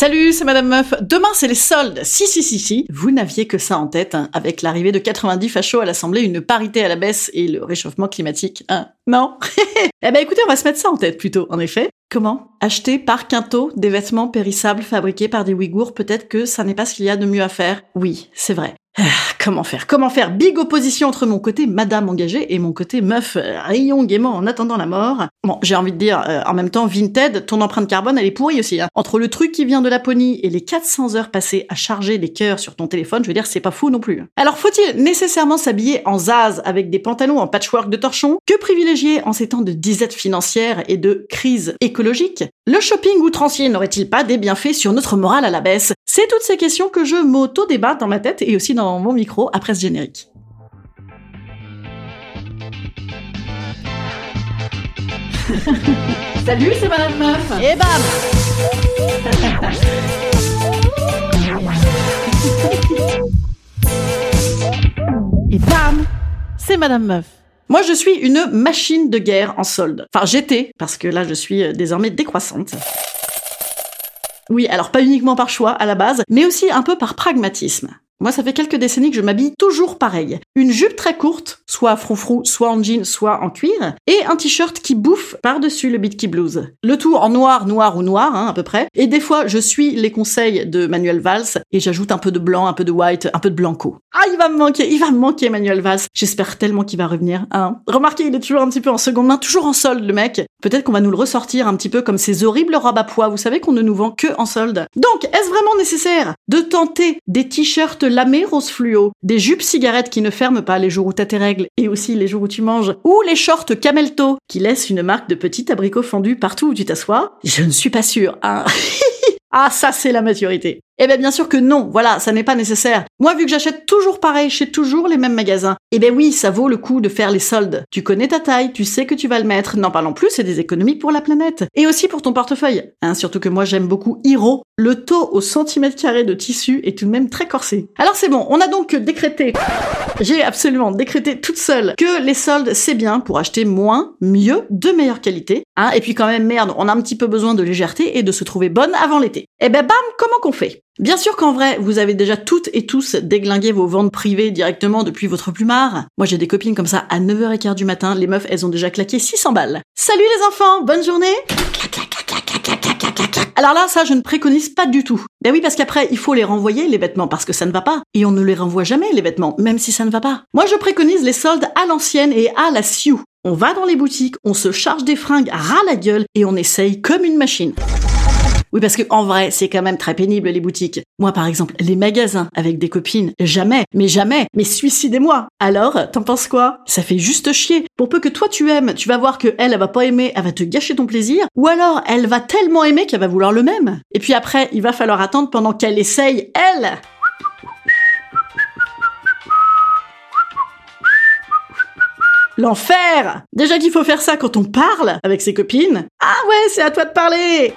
Salut, c'est Madame Meuf. Demain, c'est les soldes. Si, si, si, si. Vous n'aviez que ça en tête, hein, avec l'arrivée de 90 fachos à l'Assemblée, une parité à la baisse et le réchauffement climatique. Hein non? Eh ben écoutez, on va se mettre ça en tête plutôt, en effet. Comment Acheter par quinto des vêtements périssables fabriqués par des Ouïghours, peut-être que ça n'est pas ce qu'il y a de mieux à faire. Oui, c'est vrai. Ah, comment faire Comment faire? Big opposition entre mon côté madame engagée et mon côté meuf euh, rayon gaiement en attendant la mort. Bon, j'ai envie de dire, euh, en même temps, Vinted, ton empreinte carbone, elle est pourrie aussi. Hein. Entre le truc qui vient de Laponie et les 400 heures passées à charger des cœurs sur ton téléphone, je veux dire, c'est pas fou non plus. Alors, faut-il nécessairement s'habiller en zaz avec des pantalons en patchwork de torchon? Que privilégier en ces temps de disette financière et de crise écologique? Le shopping outrancier n'aurait-il pas des bienfaits sur notre morale à la baisse? C'est toutes ces questions que je m'auto-débat dans ma tête et aussi dans mon micro après ce générique. Salut, c'est Madame Meuf Et bam Et bam C'est Madame Meuf moi, je suis une machine de guerre en solde. Enfin, j'étais, parce que là, je suis euh, désormais décroissante. Oui, alors pas uniquement par choix à la base, mais aussi un peu par pragmatisme. Moi, ça fait quelques décennies que je m'habille toujours pareil. Une jupe très courte, soit froufrou, soit en jean, soit en cuir, et un t-shirt qui bouffe par-dessus le Bitky Blues. Le tout en noir, noir ou noir, hein, à peu près. Et des fois, je suis les conseils de Manuel Valls, et j'ajoute un peu de blanc, un peu de white, un peu de blanco. Ah, il va me manquer, il va me manquer Manuel Valls. J'espère tellement qu'il va revenir. Hein. Remarquez, il est toujours un petit peu en seconde main, toujours en solde, le mec. Peut-être qu'on va nous le ressortir un petit peu comme ces horribles robes à poids, vous savez qu'on ne nous vend que en solde. Donc, est-ce vraiment nécessaire de tenter des t-shirts lamés rose fluo, des jupes cigarettes qui ne ferment pas les jours où t'as tes règles et aussi les jours où tu manges, ou les shorts camelto qui laissent une marque de petit abricot fendu partout où tu t'assois Je ne suis pas sûre, hein. ah, ça c'est la maturité. Eh bien bien sûr que non, voilà, ça n'est pas nécessaire. Moi vu que j'achète toujours pareil chez toujours les mêmes magasins, eh ben oui, ça vaut le coup de faire les soldes. Tu connais ta taille, tu sais que tu vas le mettre, n'en parlons plus, c'est des économies pour la planète. Et aussi pour ton portefeuille. Hein, surtout que moi j'aime beaucoup Hiro. Le taux au centimètre carré de tissu est tout de même très corsé. Alors c'est bon, on a donc décrété, j'ai absolument décrété toute seule que les soldes c'est bien pour acheter moins, mieux, de meilleure qualité. Hein, et puis quand même merde, on a un petit peu besoin de légèreté et de se trouver bonne avant l'été. Eh ben bam, comment qu'on fait? Bien sûr qu'en vrai, vous avez déjà toutes et tous déglingué vos ventes privées directement depuis votre plumard. Moi j'ai des copines comme ça à 9h15 du matin, les meufs elles ont déjà claqué 600 balles. Salut les enfants, bonne journée alors là, ça, je ne préconise pas du tout. Ben oui, parce qu'après, il faut les renvoyer, les vêtements, parce que ça ne va pas. Et on ne les renvoie jamais, les vêtements, même si ça ne va pas. Moi, je préconise les soldes à l'ancienne et à la sioux. On va dans les boutiques, on se charge des fringues à ras la gueule et on essaye comme une machine. Oui, parce que en vrai, c'est quand même très pénible les boutiques. Moi, par exemple, les magasins avec des copines, jamais, mais jamais, mais suicidez-moi. Alors, t'en penses quoi? Ça fait juste chier. Pour peu que toi tu aimes, tu vas voir que elle, elle va pas aimer, elle va te gâcher ton plaisir, ou alors elle va tellement aimer qu'elle va vouloir le même. Et puis après, il va falloir attendre pendant qu'elle essaye elle. L'enfer Déjà qu'il faut faire ça quand on parle avec ses copines. Ah ouais, c'est à toi de parler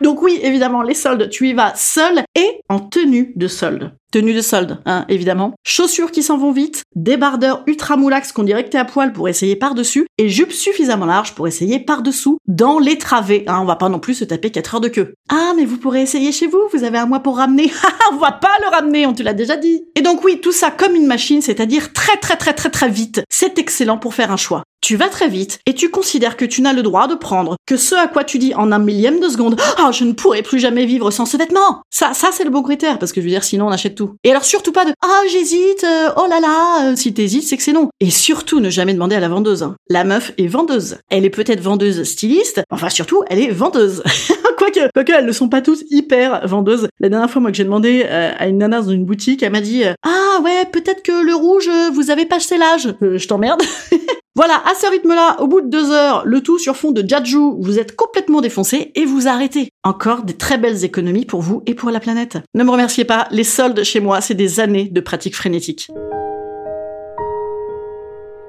donc oui, évidemment, les soldes, tu y vas seul et en tenue de solde. Tenue de solde, hein, évidemment, chaussures qui s'en vont vite, débardeur ultra moulax qu'on dirait que t'es à poil pour essayer par-dessus, et jupe suffisamment large pour essayer par-dessous, dans les travées, hein, on va pas non plus se taper 4 heures de queue. Ah, mais vous pourrez essayer chez vous, vous avez un mois pour ramener. on va pas le ramener, on te l'a déjà dit. Et donc oui, tout ça comme une machine, c'est-à-dire très très très très très vite. C'est excellent pour faire un choix. Tu vas très vite et tu considères que tu n'as le droit de prendre que ce à quoi tu dis en un millième de seconde Ah, je ne pourrai plus jamais vivre sans ce vêtement Ça, ça c'est le bon critère, parce que je veux dire, sinon on achète Et alors surtout pas de Ah, j'hésite, euh, oh là là, euh, si t'hésites, c'est que c'est non. Et surtout, ne jamais demander à la vendeuse. hein. La meuf est vendeuse. Elle est peut-être vendeuse styliste, enfin surtout, elle est vendeuse. quoique, quoique, elles ne sont pas toutes hyper vendeuses. La dernière fois, moi, que j'ai demandé euh, à une nana dans une boutique, elle m'a dit Ah ouais, peut-être que le rouge, vous avez pas acheté l'âge. Je t'emmerde. Voilà, à ce rythme-là, au bout de deux heures, le tout sur fond de Jaju, vous êtes complètement défoncé et vous arrêtez. Encore des très belles économies pour vous et pour la planète. Ne me remerciez pas, les soldes chez moi, c'est des années de pratiques frénétiques.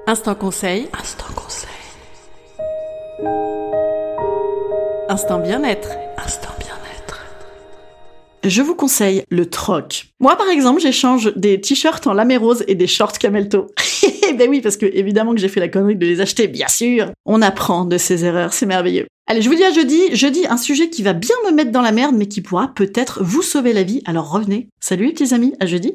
Instant conseil. Instant conseil. Instant bien-être. Instant bien-être. Je vous conseille le troc. Moi, par exemple, j'échange des t-shirts en lamé rose et des shorts camelto. ben oui, parce que évidemment que j'ai fait la connerie de les acheter, bien sûr. On apprend de ses erreurs, c'est merveilleux. Allez, je vous dis à jeudi. Jeudi, un sujet qui va bien me mettre dans la merde, mais qui pourra peut-être vous sauver la vie. Alors revenez. Salut petits amis, à jeudi.